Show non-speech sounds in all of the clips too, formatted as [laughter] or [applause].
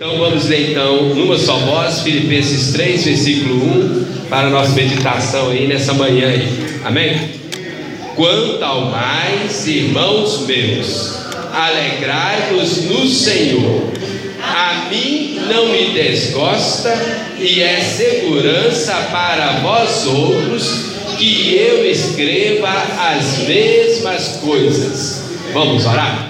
Então vamos ler então numa só voz, Filipenses 3, versículo 1, para a nossa meditação aí nessa manhã aí. Amém? Quanto ao mais, irmãos meus, alegrai-vos no Senhor. A mim não me desgosta e é segurança para vós outros que eu escreva as mesmas coisas. Vamos orar?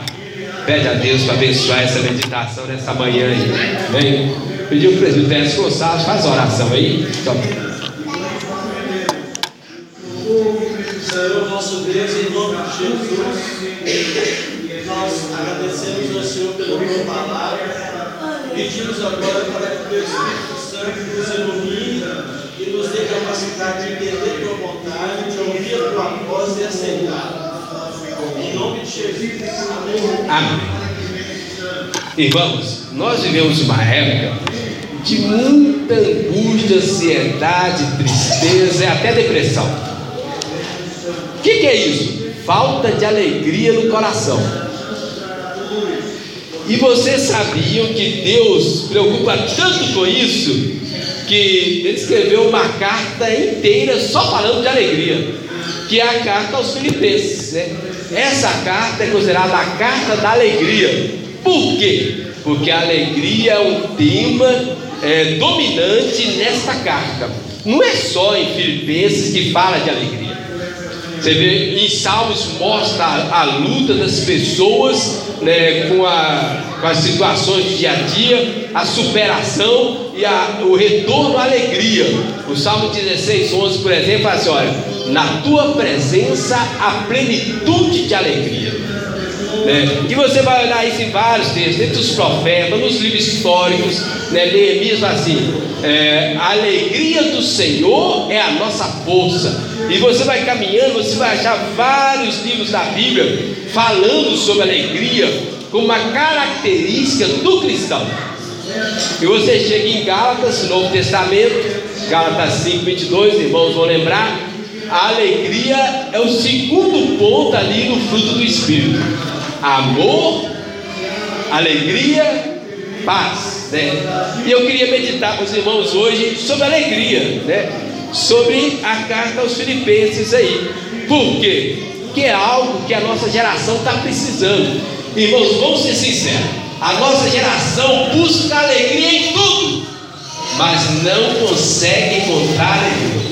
Pede a Deus para abençoar essa meditação nessa manhã aí. Amém? Pediu o presbítero Gonçalves, faz a oração aí. Então. Senhor nosso Deus, em nome de Jesus, nós agradecemos ao Senhor pela tua palavra. Pedimos agora para que o Espírito Santo nos ilumine e nos dê capacidade de entender tua vontade, de ouvir a tua voz e aceitar. Em nome de Jesus. Amém. Irmãos, nós vivemos uma época de muita angústia, ansiedade, tristeza e até depressão. O que, que é isso? Falta de alegria no coração. E vocês sabiam que Deus preocupa tanto com isso que ele escreveu uma carta inteira só falando de alegria, que é a carta aos Filipenses. Né? Essa carta é considerada a carta da alegria. Por quê? Porque a alegria é um tema é, dominante nesta carta. Não é só em Filipenses que fala de alegria. Você vê em Salmos mostra a, a luta das pessoas né, com, a, com as situações do dia a dia, a superação e a, o retorno à alegria. O Salmo 16, 11, por exemplo, fala assim: olha, na tua presença a plenitude de alegria. Né? E você vai olhar isso em vários textos, entre os profetas, nos livros históricos, né? Neemias assim: é, a alegria do Senhor é a nossa força. E você vai caminhando, você vai achar vários livros da Bíblia falando sobre alegria como uma característica do cristão. E você chega em Gálatas, Novo Testamento, Gálatas 5, 22, irmãos vão lembrar. A alegria é o segundo ponto ali no fruto do Espírito: amor, alegria, paz. Né? E eu queria meditar com os irmãos hoje sobre alegria, né? sobre a carta aos Filipenses aí. Por quê? Que é algo que a nossa geração está precisando. Irmãos, vamos ser sinceros: a nossa geração busca alegria em tudo, mas não consegue encontrar alegria.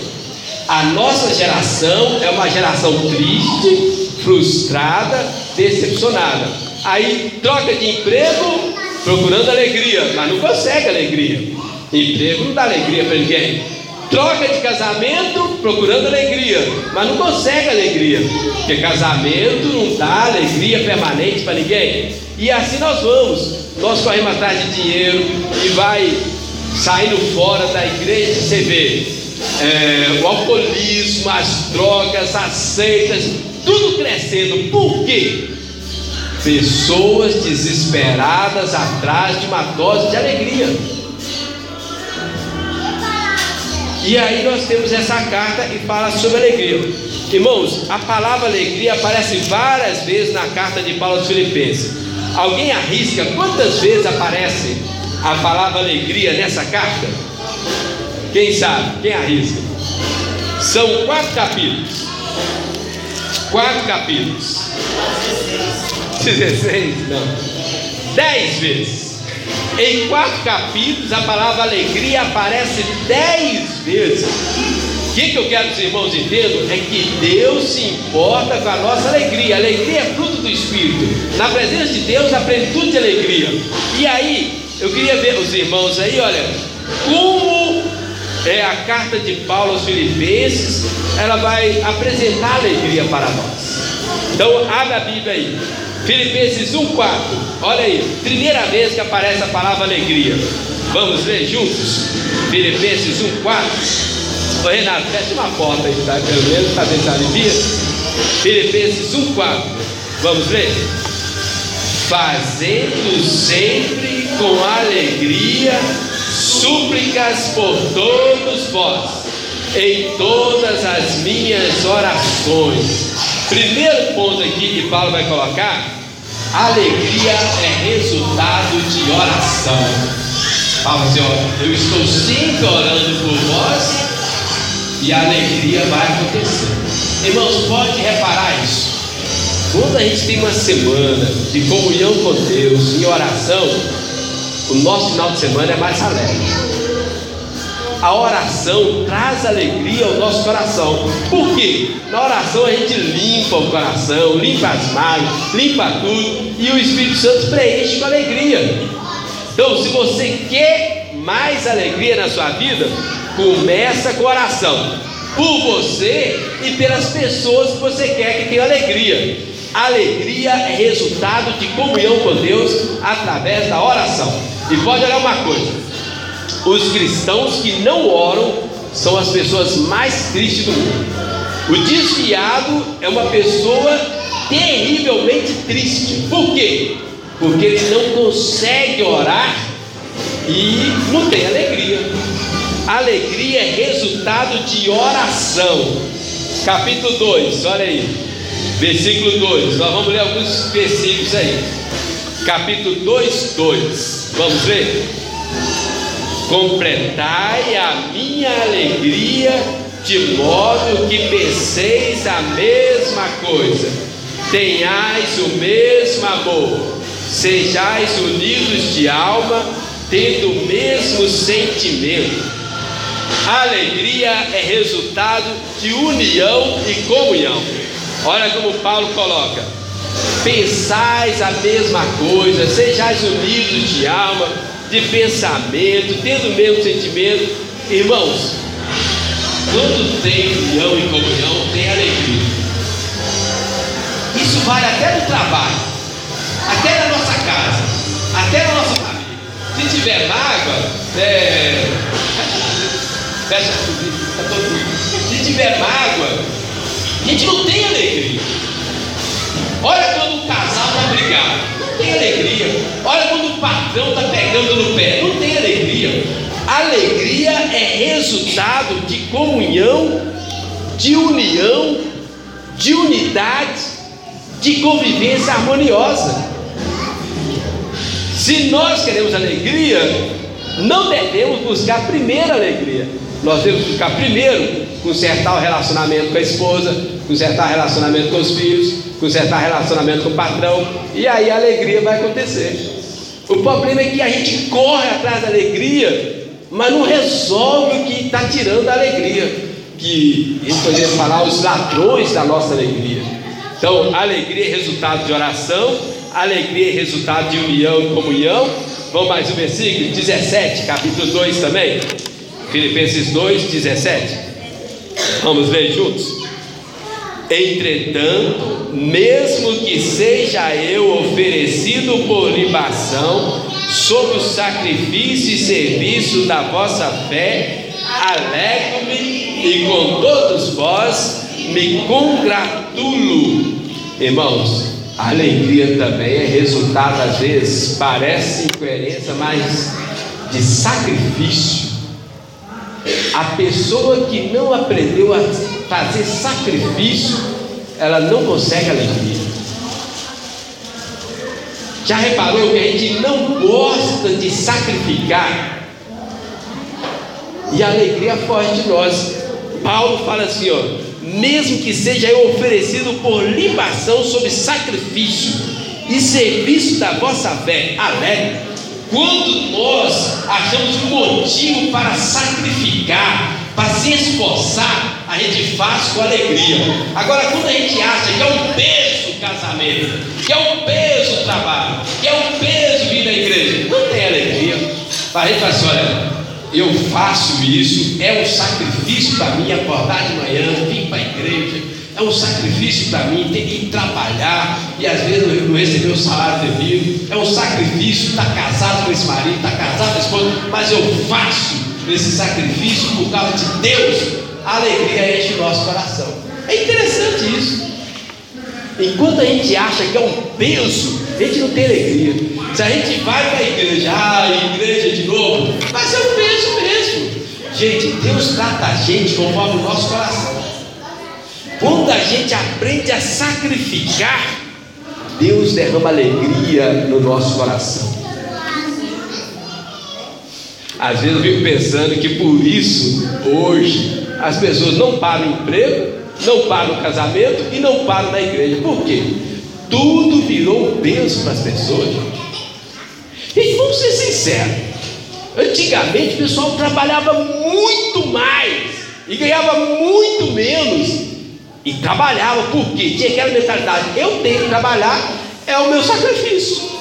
A nossa geração é uma geração triste, frustrada, decepcionada. Aí troca de emprego procurando alegria, mas não consegue alegria. Emprego não dá alegria para ninguém. Troca de casamento procurando alegria, mas não consegue alegria, porque casamento não dá alegria permanente para ninguém. E assim nós vamos, nós corremos atrás de dinheiro e vai saindo fora da igreja, você vê é, o alcoolismo, as drogas, as seitas, tudo crescendo. Por quê? Pessoas desesperadas atrás de uma dose de alegria. E aí nós temos essa carta e fala sobre alegria. Irmãos, a palavra alegria aparece várias vezes na carta de Paulo aos Filipenses. Alguém arrisca quantas vezes aparece a palavra alegria nessa carta? Quem sabe? Quem arrisca? São quatro capítulos. Quatro capítulos. 16? Não. Dez vezes. Em quatro capítulos, a palavra alegria aparece dez vezes. O que, que eu quero que os irmãos entendam? É que Deus se importa com a nossa alegria. Alegria é fruto do Espírito. Na presença de Deus, a plenitude de alegria. E aí, eu queria ver os irmãos aí, olha, como é a carta de Paulo aos Filipenses, ela vai apresentar alegria para nós. Então, abre a Bíblia aí. Filipenses 1,4. Olha aí, primeira vez que aparece a palavra alegria. Vamos ler juntos? Filipenses 1,4. Ô Renato, fecha uma porta aí, tá? Pelo menos para ver se alivia. Filipenses 1,4. Vamos ler? Fazendo sempre com alegria súplicas por todos vós, em todas as minhas orações. Primeiro ponto aqui que Paulo vai colocar: alegria é resultado de oração. Fala assim, ó, eu estou sempre orando por vós e a alegria vai acontecer. Irmãos, pode reparar isso. Quando a gente tem uma semana de comunhão com Deus, em oração, o nosso final de semana é mais alegre. A oração traz alegria ao nosso coração. Por quê? Na oração a gente limpa o coração, limpa as mágoas, limpa tudo e o Espírito Santo preenche com alegria. Então, se você quer mais alegria na sua vida, começa com oração. Por você e pelas pessoas que você quer que tenham alegria. Alegria é resultado de comunhão com Deus através da oração. E pode olhar uma coisa: os cristãos que não oram são as pessoas mais tristes do mundo. O desviado é uma pessoa terrivelmente triste. Por quê? Porque ele não consegue orar e não tem alegria. Alegria é resultado de oração. Capítulo 2, olha aí. Versículo 2. Nós vamos ler alguns versículos aí. Capítulo 2, 2. Vamos ler? Completai a minha alegria, de modo que penseis a mesma coisa, tenhais o mesmo amor, sejais unidos de alma, tendo o mesmo sentimento. A alegria é resultado de união e comunhão. Olha como Paulo coloca: pensais a mesma coisa, sejais unidos de alma, de pensamento, tendo o mesmo sentimento. Irmãos, quando tem união e comunhão, tem alegria. Isso vale até no trabalho, até na nossa casa, até na nossa família. Se tiver mágoa, é... [laughs] fecha tudo, tá todo mundo. Se tiver mágoa, a gente não tem alegria. Olha quando o casal está brigado, não tem alegria. Olha quando o patrão está no pé, não tem alegria. Alegria é resultado de comunhão, de união, de unidade, de convivência harmoniosa. Se nós queremos alegria, não devemos buscar primeiro alegria. Nós devemos buscar primeiro consertar o relacionamento com a esposa, consertar o relacionamento com os filhos, consertar relacionamento com o patrão, e aí a alegria vai acontecer. O problema é que a gente corre atrás da alegria, mas não resolve o que está tirando a alegria. Que a gente poderia falar os ladrões da nossa alegria. Então, alegria é resultado de oração, alegria é resultado de união e comunhão. Vamos mais um versículo, 17, capítulo 2 também. Filipenses 2, 17. Vamos ler juntos. Entretanto, mesmo que seja eu oferecido por libação, sob o sacrifício e serviço da vossa fé, alegro-me e com todos vós me congratulo. Irmãos, a alegria também é resultado, às vezes, parece incoerência, mas de sacrifício. A pessoa que não aprendeu a fazer sacrifício, ela não consegue alegria. Já reparou que a gente não gosta de sacrificar? E a alegria foge de nós. Paulo fala assim, ó, mesmo que seja eu oferecido por libação sob sacrifício e serviço da vossa fé, alegre. Quando nós achamos um motivo para sacrificar, para se esforçar, a gente faz com alegria. Agora, quando a gente acha que é um peso o casamento, que é um peso o trabalho, que é um peso vir na igreja, não tem alegria. A gente fala assim: olha, eu faço isso, é um sacrifício para mim acordar de manhã, vir para a igreja, é um sacrifício para mim ter que trabalhar e às vezes não receber o salário devido, é um sacrifício estar casado com esse marido, estar casado com esse esposa, mas eu faço esse sacrifício por causa de Deus, a alegria enche o nosso coração. É interessante isso. Enquanto a gente acha que é um peso, a gente não tem alegria. Se a gente vai para a igreja, ah, igreja de novo, mas é um peso mesmo. Gente, Deus trata a gente conforme o nosso coração. Quando a gente aprende a sacrificar, Deus derrama alegria no nosso coração. Às vezes eu fico pensando que por isso, hoje, as pessoas não param emprego, não param o casamento e não param na igreja. Por quê? Tudo virou peso para as pessoas. E vamos ser sinceros. Antigamente o pessoal trabalhava muito mais e ganhava muito menos. E trabalhava, porque tinha aquela mentalidade, eu tenho que trabalhar, é o meu sacrifício.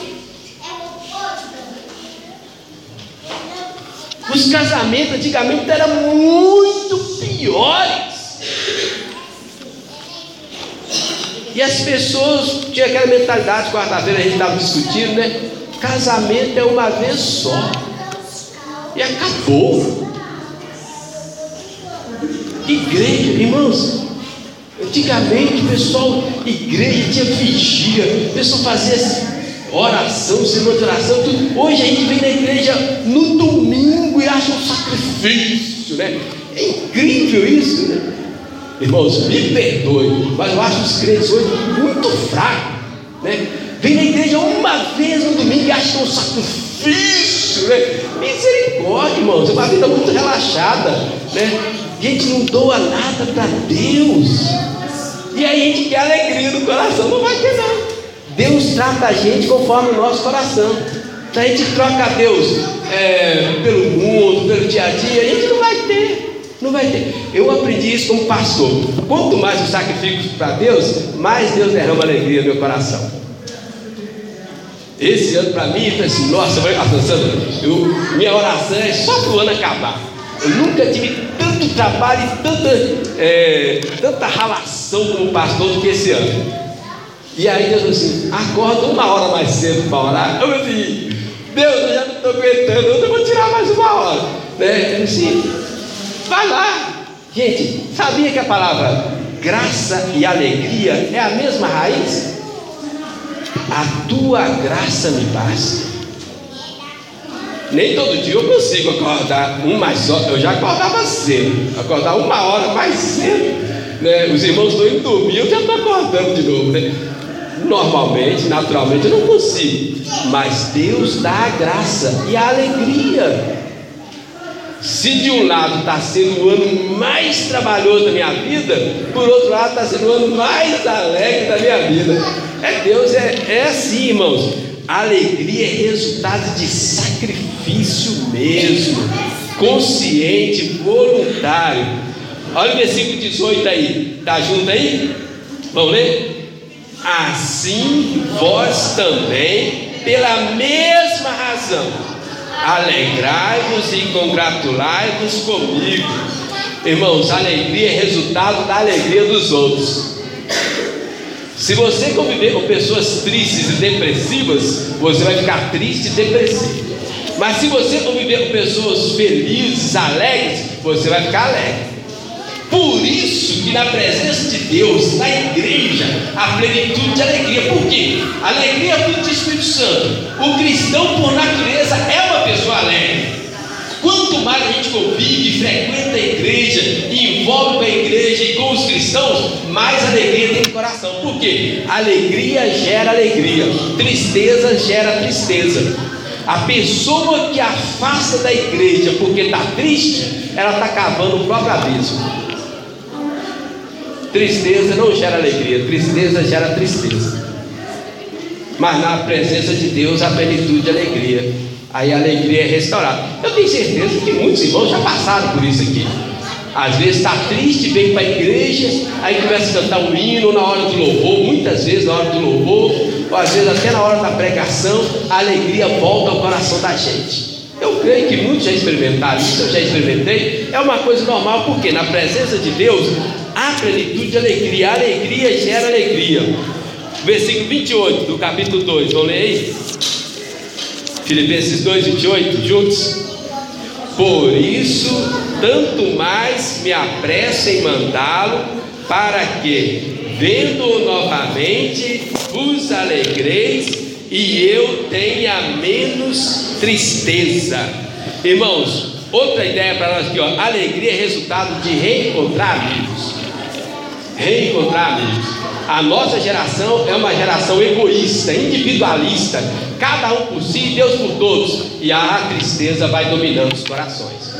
Os casamentos antigamente eram muito piores. E as pessoas tinham aquela mentalidade, quarta-feira a gente estava discutindo, né? Casamento é uma vez só. E acabou. Igreja, irmãos, antigamente o pessoal, igreja tinha vigia, o pessoal fazia oração, semana de oração, tudo. Hoje a gente vem na igreja no domingo e acha um sacrifício, né? É incrível isso, né? Irmãos, me perdoe, mas eu acho os crentes hoje muito fracos, né? Vem na igreja uma vez no domingo e acha um sacrifício, né? Misericórdia, irmãos, é uma vida muito relaxada, né? A gente não doa nada para Deus. E aí a gente quer alegria no coração, não vai ter não. Deus trata a gente conforme o nosso coração. Se a gente troca Deus é, pelo mundo, pelo dia a dia, a gente não vai ter. Não vai ter. Eu aprendi isso como pastor. Quanto mais eu sacrifico para Deus, mais Deus derrama alegria no meu coração. Esse ano para mim, eu assim, nossa, vai eu, minha oração é só para o ano acabar. Eu nunca tive tanto trabalho e tanta, é, tanta ralação como pastor do que esse ano. E aí Deus assim, acorda uma hora mais cedo para orar. Eu assim, Deus, eu já não estou aguentando, eu vou tirar mais uma hora. Né? Eu assim, vai lá. Gente, sabia que a palavra graça e alegria é a mesma raiz? A tua graça me basta. Nem todo dia eu consigo acordar um mais só. Eu já acordava cedo, acordar uma hora mais cedo. Né? Os irmãos estão indo dormir, eu já estou acordando de novo. Né? Normalmente, naturalmente, eu não consigo. Mas Deus dá a graça e a alegria. Se de um lado está sendo o ano mais trabalhoso da minha vida, por outro lado está sendo o ano mais alegre da minha vida. É Deus, é, é assim, irmãos. Alegria é resultado de sacrifício mesmo, consciente, voluntário. Olha o versículo 18 aí, está junto aí? Vamos ler? Assim vós também, pela mesma razão, alegrai-vos e congratulai-vos comigo. Irmãos, alegria é resultado da alegria dos outros. Se você conviver com pessoas tristes e depressivas, você vai ficar triste e depressivo. Mas se você conviver com pessoas felizes, alegres, você vai ficar alegre. Por isso que na presença de Deus, na igreja, a plenitude de alegria. Por quê? Alegria é fruto do Espírito Santo. O cristão, por natureza, é uma pessoa alegre. Quanto mais a gente convive, frequenta a igreja, envolve com a igreja e com os cristãos, mais alegria tem no coração. Por quê? Alegria gera alegria, tristeza gera tristeza. A pessoa que afasta da igreja porque está triste, ela está cavando o próprio abismo. Tristeza não gera alegria, tristeza gera tristeza. Mas na presença de Deus, a plenitude de alegria. Aí a alegria é restaurada. Eu tenho certeza que muitos irmãos já passaram por isso aqui. Às vezes está triste, vem para a igreja, aí começa a cantar um hino na hora do louvor, muitas vezes na hora do louvor, ou às vezes até na hora da pregação, a alegria volta ao coração da gente. Eu creio que muitos já experimentaram isso, eu já experimentei. É uma coisa normal, porque na presença de Deus plenitude de alegria. A alegria gera alegria. Versículo 28 do capítulo 2. Vamos ler aí? Filipenses 2, 28, juntos. Por isso, tanto mais me apresso em mandá-lo, para que, vendo-o novamente, vos alegreis e eu tenha menos tristeza. Irmãos, outra ideia para nós aqui, ó. Alegria é resultado de reencontrar amigos reencontrar amigos. A nossa geração é uma geração egoísta, individualista, cada um por si, Deus por todos, e a tristeza vai dominando os corações.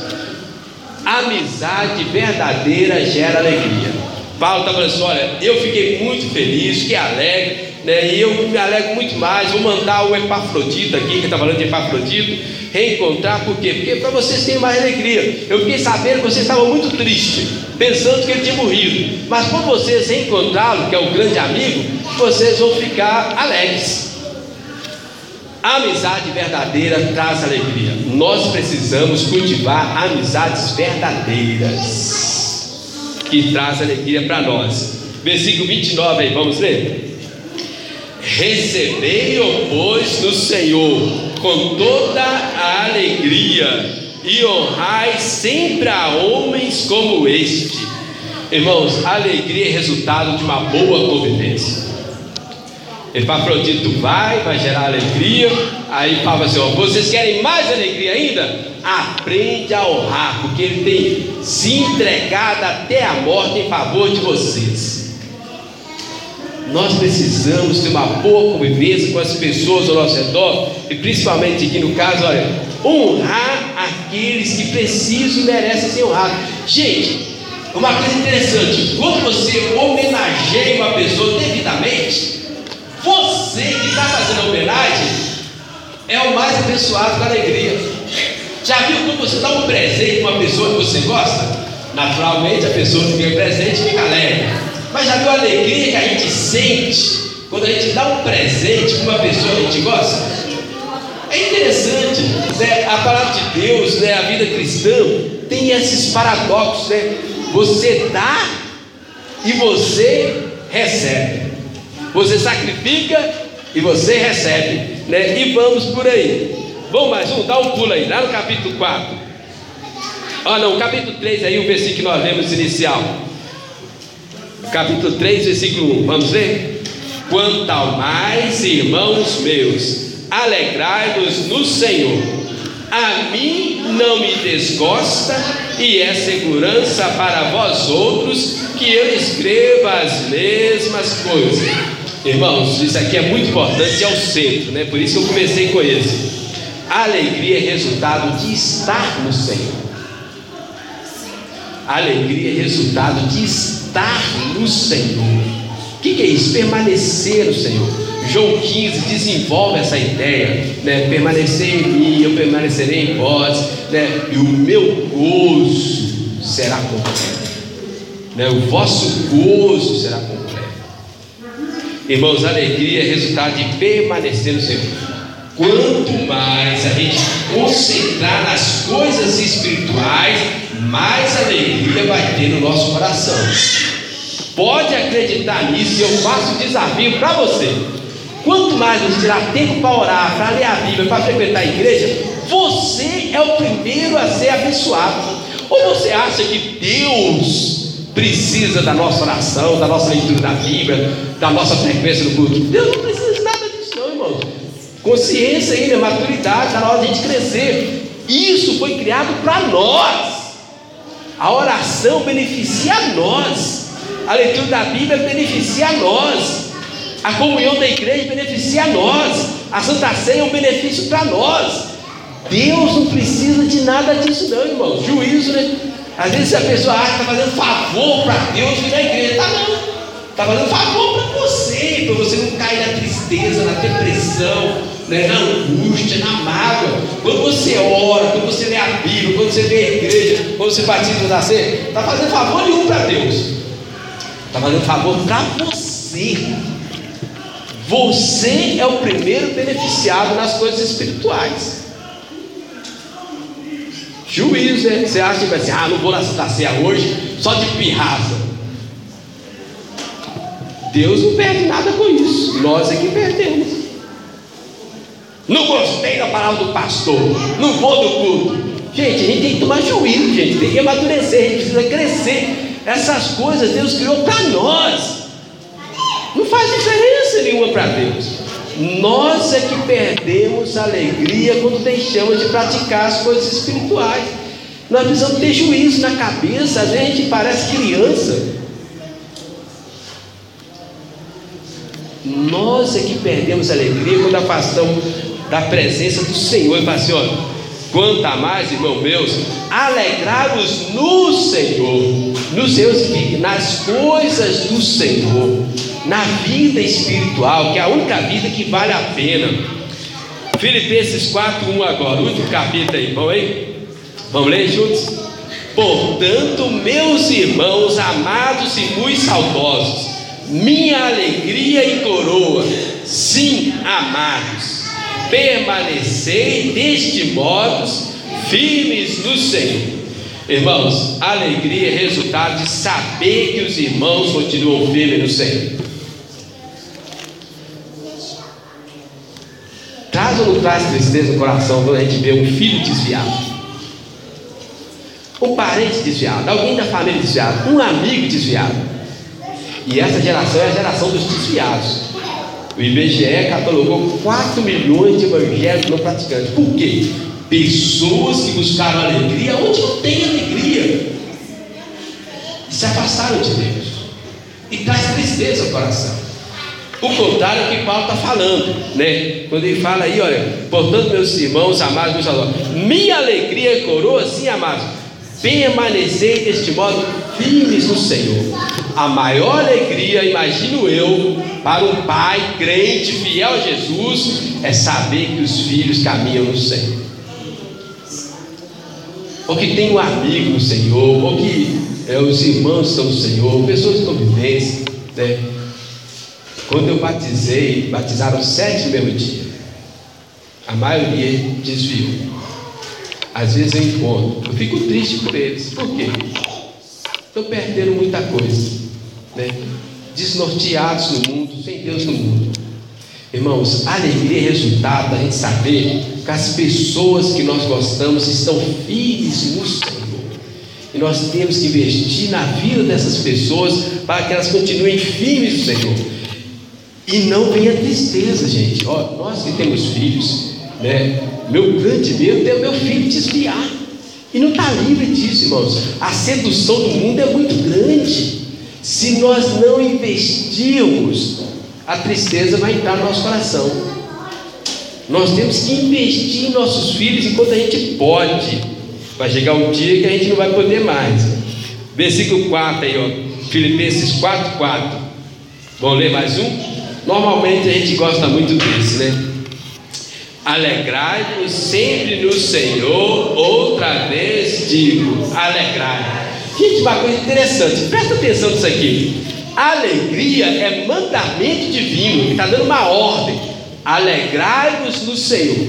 Amizade verdadeira gera alegria. Paulo está falando assim: olha, eu fiquei muito feliz, fiquei alegre, né? E eu me alegro muito mais. Vou mandar o Epafrodito aqui, que está falando de Epafrodito, reencontrar, por quê? Porque para vocês terem mais alegria. Eu fiquei sabendo que vocês estavam muito tristes, pensando que ele tinha morrido. Mas quando vocês reencontrá-lo, que é o grande amigo, vocês vão ficar alegres. A amizade verdadeira traz alegria. Nós precisamos cultivar amizades verdadeiras que traz alegria para nós. Versículo 29 aí, vamos ler? Recebei-o, pois, no Senhor com toda a alegria e honrai sempre a homens como este. Irmãos, alegria é resultado de uma boa convivência. Epafrodito vai, vai gerar alegria. Aí fala assim: ó, vocês querem mais alegria ainda? Aprende a honrar, porque ele tem se entregado até a morte em favor de vocês. Nós precisamos ter uma boa convivência com as pessoas ao nosso redor, e principalmente aqui no caso, olha, honrar aqueles que precisam e merecem ser honrados. Gente, uma coisa interessante: quando você homenageia uma pessoa devidamente, você que está fazendo homenagem é o mais abençoado com alegria. Já viu quando você dá um presente para uma pessoa que você gosta? Naturalmente a pessoa que ganha presente fica alegre. Mas já viu a alegria que a gente sente quando a gente dá um presente para uma pessoa que a gente gosta? É interessante, né? a palavra de Deus, né? a vida cristã, tem esses paradoxos, né? Você dá e você recebe. Você sacrifica e você recebe, né? E vamos por aí. Vamos mais um, dá um pulo aí, lá no capítulo 4. Ah, não, capítulo 3 aí, o versículo que nós lemos inicial capítulo 3, versículo 1. Vamos ver? Quanto ao mais, irmãos meus, alegrai-vos no Senhor. A mim não me desgosta e é segurança para vós outros que eu escreva as mesmas coisas. Irmãos, isso aqui é muito importante, é o centro, né? Por isso eu comecei com esse. Alegria é resultado de estar no Senhor. Alegria é resultado de estar estar no Senhor. O que, que é isso? Permanecer no Senhor. João 15 desenvolve essa ideia, né? Permanecer em mim, eu permanecerei em vós, né? E o meu gozo será completo, né? O vosso gozo será completo. Irmãos, alegria é resultado de permanecer no Senhor. Quanto mais a gente concentrar nas coisas espirituais, mais alegria vai ter no nosso coração. Pode acreditar nisso, eu faço um desafio para você. Quanto mais você tirar tempo para orar, para ler a Bíblia, para frequentar a igreja, você é o primeiro a ser abençoado. Ou você acha que Deus precisa da nossa oração, da nossa leitura da Bíblia, da nossa frequência no culto? Deus não precisa de nada disso, não, irmão. Consciência ainda, maturidade, está na hora de a gente crescer. Isso foi criado para nós. A oração beneficia a nós. A leitura da Bíblia beneficia a nós. A comunhão da igreja beneficia a nós. A Santa Ceia é um benefício para nós. Deus não precisa de nada disso, não, irmão. Juízo, né? Às vezes a pessoa acha que está fazendo favor para Deus vir na igreja. Está não. Está fazendo favor para para você não cair na tristeza, na depressão, né, na angústia, na mágoa. Quando você ora, quando você lê a Bíblia, quando você vê a igreja, quando você batiza no nascer, está fazendo favor nenhum para Deus. Está fazendo favor para você. Você é o primeiro beneficiado nas coisas espirituais. Juízo, né? Você acha que vai ser, ah, não vou na Ceia hoje, só de pirraça. Deus não perde nada com isso, nós é que perdemos. Não gostei da palavra do pastor. Não vou do culto. Gente, a gente tem que tomar juízo, gente. Tem que amadurecer, a gente precisa crescer. Essas coisas Deus criou para nós. Não faz diferença nenhuma para Deus. Nós é que perdemos a alegria quando deixamos de praticar as coisas espirituais. Nós precisamos ter juízo na cabeça. Vezes a gente parece criança. Nós é que perdemos a alegria quando afastamos da presença do Senhor. E fala assim: olha, quanto a mais, irmão meus, alegrai-vos no Senhor, nos seus, nas coisas do Senhor, na vida espiritual, que é a única vida que vale a pena. Filipenses 4:1 agora, último capítulo aí, vamos aí? Vamos ler juntos? Portanto, meus irmãos amados e muito saudosos, minha alegria e coroa, sim, amados, permanecei deste modo firmes no Senhor. Irmãos, alegria é resultado de saber que os irmãos continuam firmes no Senhor. Traz ou não traz tristeza no coração quando a gente vê um filho desviado? Um parente desviado, alguém da família desviado, um amigo desviado. E essa geração é a geração dos desviados. O IBGE catalogou 4 milhões de evangélicos não praticantes. Por quê? Pessoas que buscaram alegria onde não tem alegria. E se afastaram de Deus. E traz tristeza ao coração. O contrário é o que Paulo está falando, né? Quando ele fala aí, olha, portanto, meus irmãos, amados, meus amados, minha alegria coroa, sim, amados, permanecei deste modo firmes no Senhor. A maior alegria, imagino eu, para um pai crente, fiel a Jesus, é saber que os filhos caminham no Senhor. Ou que tem um amigo no Senhor, ou que é, os irmãos são no Senhor, pessoas de convivência. Né? Quando eu batizei, batizaram sete no mesmo dia. A maioria desviou. Às vezes eu encontro, eu fico triste por eles. Por quê? Estão perdendo muita coisa, né? desnorteados no mundo, sem Deus no mundo. Irmãos, alegria é resultado da gente saber que as pessoas que nós gostamos estão firmes no Senhor. E nós temos que investir na vida dessas pessoas para que elas continuem firmes no Senhor. E não venha tristeza, gente. Ó, nós que temos filhos, né? Meu grande medo é o meu filho desviar. E não está livre disso, irmãos. A sedução do mundo é muito grande. Se nós não investirmos, a tristeza vai entrar no nosso coração. Nós temos que investir em nossos filhos enquanto a gente pode. Vai chegar um dia que a gente não vai poder mais. Versículo 4 aí, ó. Filipenses 4, 4. Vamos ler mais um? Normalmente a gente gosta muito desse, né? Alegrai-vos sempre no Senhor, outra vez digo, alegrai. Gente, uma coisa interessante, presta atenção nisso aqui. Alegria é mandamento divino, ele está dando uma ordem. Alegrai-vos no Senhor.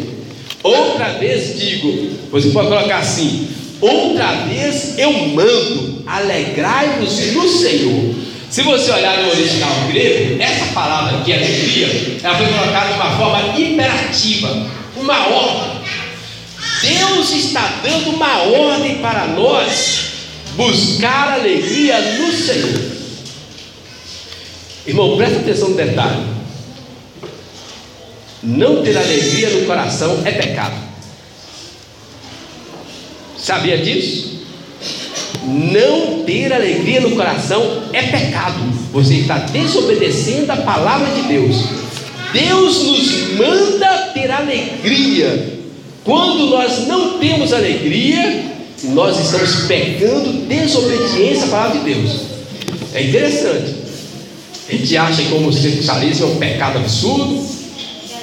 Outra vez digo, você pode colocar assim: outra vez eu mando, alegrai-vos no Senhor. Se você olhar no original grego, essa palavra aqui, alegria, ela foi colocada de uma forma imperativa, uma ordem. Deus está dando uma ordem para nós buscar alegria no Senhor. Irmão, presta atenção no detalhe. Não ter alegria no coração é pecado. Sabia disso? Não ter alegria no coração é pecado. Você está desobedecendo a palavra de Deus. Deus nos manda ter alegria. Quando nós não temos alegria, nós estamos pecando desobediência à palavra de Deus. É interessante. A gente acha que o homossexualismo é um pecado absurdo.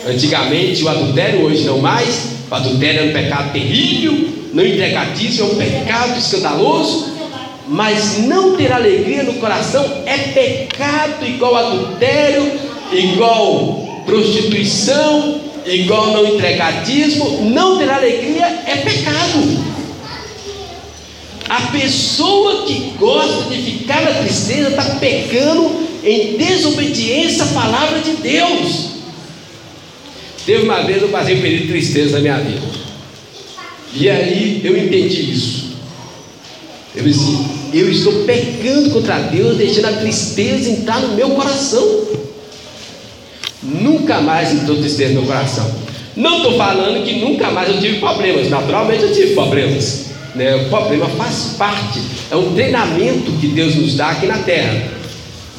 Antigamente o adultério, hoje não mais. O adultério é um pecado terrível. Não empregatício é um pecado escandaloso. Mas não ter alegria no coração é pecado igual adultério, igual prostituição, igual não entregadismo. Não ter alegria é pecado. A pessoa que gosta de ficar na tristeza está pecando em desobediência à palavra de Deus. Teve uma vez eu passei um período de tristeza na minha vida. E aí eu entendi isso. Eu disse, eu estou pecando contra Deus, deixando a tristeza entrar no meu coração. Nunca mais entrou tristeza no meu coração. Não estou falando que nunca mais eu tive problemas. Naturalmente eu tive problemas. Né? O problema faz parte. É um treinamento que Deus nos dá aqui na terra.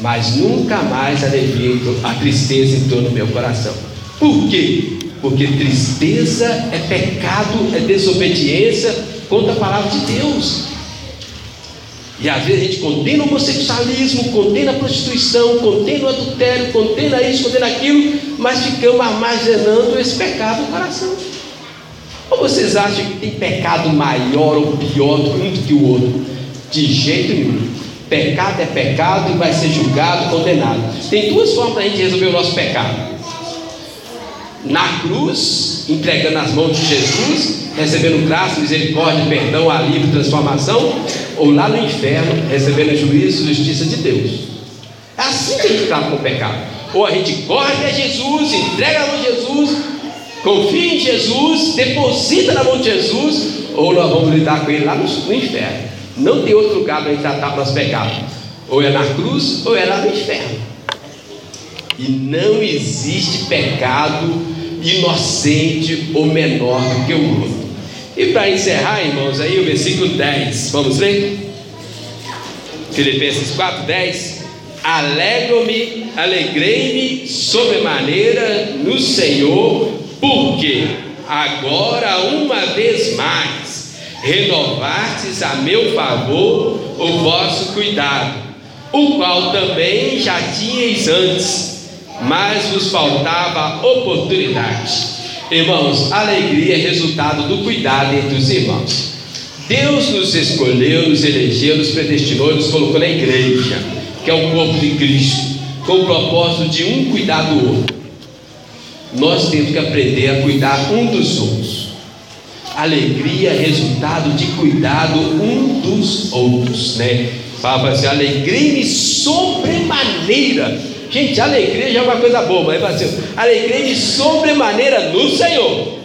mas nunca mais alegria, a tristeza entrou no meu coração. Por quê? Porque tristeza é pecado, é desobediência contra a palavra de Deus. E às vezes a gente condena o homossexualismo, condena a prostituição, condena o adultério, condena isso, condena aquilo, mas ficamos armazenando esse pecado no coração. Ou vocês acham que tem pecado maior ou pior um do que o outro? De jeito nenhum. Pecado é pecado e vai ser julgado, condenado. Tem duas formas da gente resolver o nosso pecado na cruz, entregando nas mãos de Jesus, recebendo graça, misericórdia, perdão, alívio, transformação, ou lá no inferno, recebendo juízo e justiça de Deus. É assim que a gente trata com o pecado. Ou a gente corre até Jesus, entrega na mão de Jesus, confia em Jesus, deposita na mão de Jesus, ou nós vamos lidar com ele lá no, no inferno. Não tem outro lugar para a gente tratar nosso pecado. Ou é na cruz, ou é lá no inferno. E não existe pecado inocente ou menor do que o outro. E para encerrar, irmãos, aí o versículo 10, vamos ler? Filipenses 4, 10. Alegro-me, alegrei-me sobremaneira no Senhor, porque agora, uma vez mais, renovastes a meu favor o vosso cuidado, o qual também já tinhais antes mas vos faltava oportunidade. Irmãos, alegria é resultado do cuidado entre os irmãos. Deus nos escolheu, nos elegeu, nos predestinou, nos colocou na igreja, que é o corpo de Cristo, com o propósito de um cuidar do outro. Nós temos que aprender a cuidar um dos outros. Alegria é resultado de cuidado um dos outros, né? Fala assim, alegria-me sobremaneira Gente, alegria já é uma coisa boa, mas assim, alegria de sobremaneira no Senhor,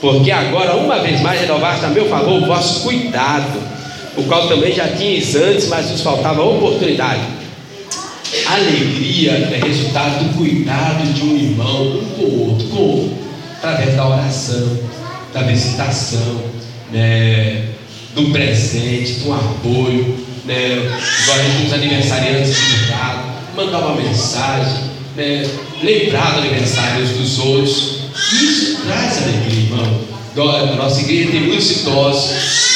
porque agora, uma vez mais, renovaste a meu favor o vosso cuidado, o qual também já tinhas antes, mas nos faltava oportunidade. Alegria é resultado do cuidado de um irmão um com o outro, como? Através da oração, da visitação, né, do presente, do apoio, né, igual a gente os aniversariantes de mandar uma mensagem, né? lembrar do aniversário dos outros. Isso traz alegria, irmão. Nossa igreja tem muitos idosos,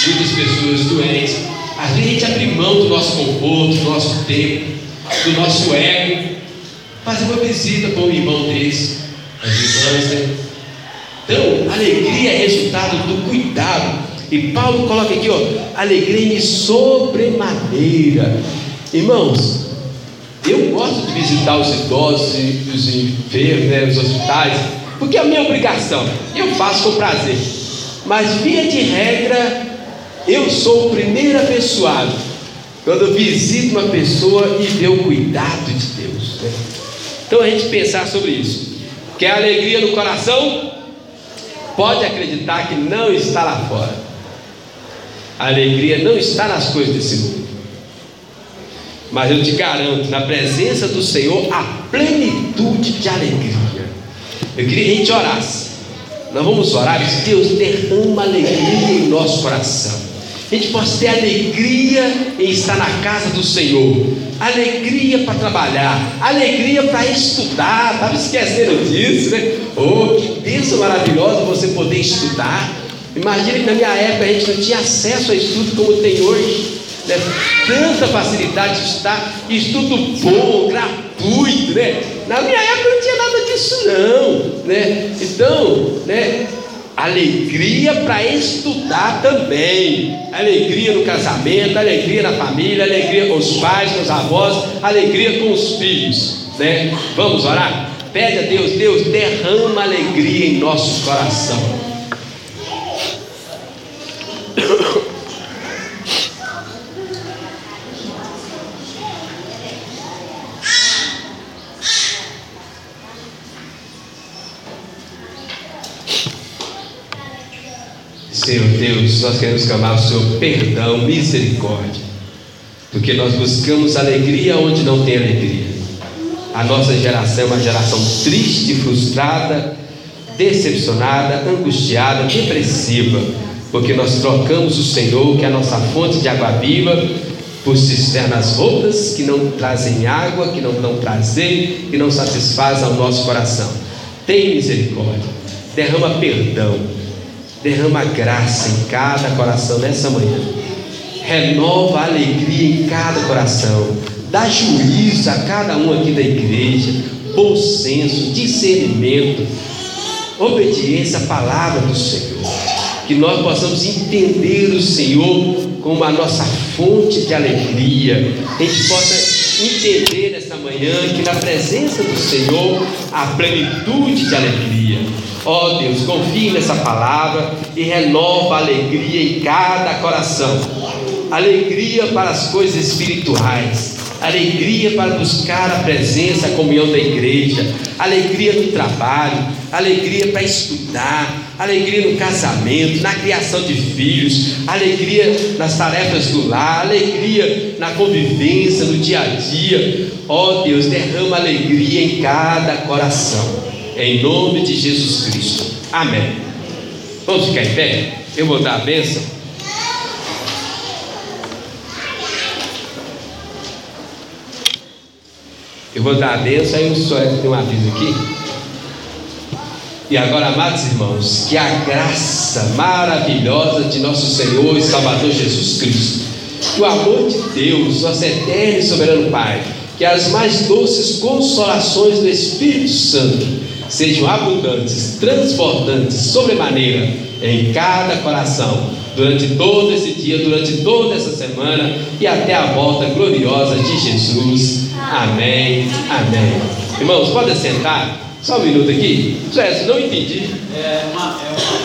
muitas pessoas doentes. A gente abre mão do nosso conforto, do nosso tempo, do nosso ego, fazer uma visita para um irmão desse, irmãs, né? Então, alegria é resultado do cuidado. E Paulo coloca aqui, ó, alegria sobremaneira. Irmãos, eu gosto de visitar os idosos e os enfermos, né, os hospitais, porque é a minha obrigação. Eu faço com prazer. Mas, via de regra, eu sou o primeiro abençoado quando eu visito uma pessoa e ver o cuidado de Deus. Né? Então, a gente pensar sobre isso. Quer alegria no coração? Pode acreditar que não está lá fora. A alegria não está nas coisas desse mundo. Mas eu te garanto, na presença do Senhor, a plenitude de alegria. Eu queria que a gente orasse. Nós vamos orar, Deus derrama alegria em nosso coração. A gente possa ter alegria em estar na casa do Senhor, alegria para trabalhar, alegria para estudar. Estava esquecendo disso, né? Oh, que bênção maravilhosa você poder estudar. Imagina que na minha época a gente não tinha acesso a estudo como tem hoje né? tanta facilidade de estudar, estudo bom, gratuito, né? Na minha época não tinha nada disso não, né? Então, né? Alegria para estudar também, alegria no casamento, alegria na família, alegria com os pais, com os avós, alegria com os filhos, né? Vamos orar? Pede a Deus, Deus derrama alegria em nosso coração. Senhor Deus, nós queremos clamar o Seu perdão, misericórdia, porque nós buscamos alegria onde não tem alegria. A nossa geração é uma geração triste, frustrada, decepcionada, angustiada, depressiva, porque nós trocamos o Senhor, que é a nossa fonte de água viva, por cisternas rotas que não trazem água, que não dão prazer, que não satisfazem ao nosso coração. Tem misericórdia, derrama perdão, derrama graça em cada coração nessa manhã. Renova a alegria em cada coração. Dá juízo a cada um aqui da igreja, bom senso, discernimento, obediência à palavra do Senhor. Que nós possamos entender o Senhor como a nossa fonte de alegria. A gente possa entender nesta manhã que na presença do Senhor há plenitude de alegria. Ó oh Deus, confie nessa palavra e renova a alegria em cada coração. Alegria para as coisas espirituais alegria para buscar a presença, a comunhão da igreja, alegria no trabalho, alegria para estudar, alegria no casamento, na criação de filhos, alegria nas tarefas do lar, alegria na convivência, no dia a dia. Ó oh, Deus, derrama alegria em cada coração, em nome de Jesus Cristo. Amém. Vamos ficar em pé? Eu vou dar a bênção. Eu vou dar a benção, aí o senhor tem um aviso aqui. E agora, amados irmãos, que a graça maravilhosa de nosso Senhor e Salvador Jesus Cristo, que o amor de Deus, nosso eterno e soberano Pai, que as mais doces consolações do Espírito Santo sejam abundantes, transbordantes, sobremaneira em cada coração, durante todo esse dia, durante toda essa semana e até a volta gloriosa de Jesus. Amém. Amém. Irmãos, podem sentar? Só um minuto aqui. José, não entendi. É uma, é uma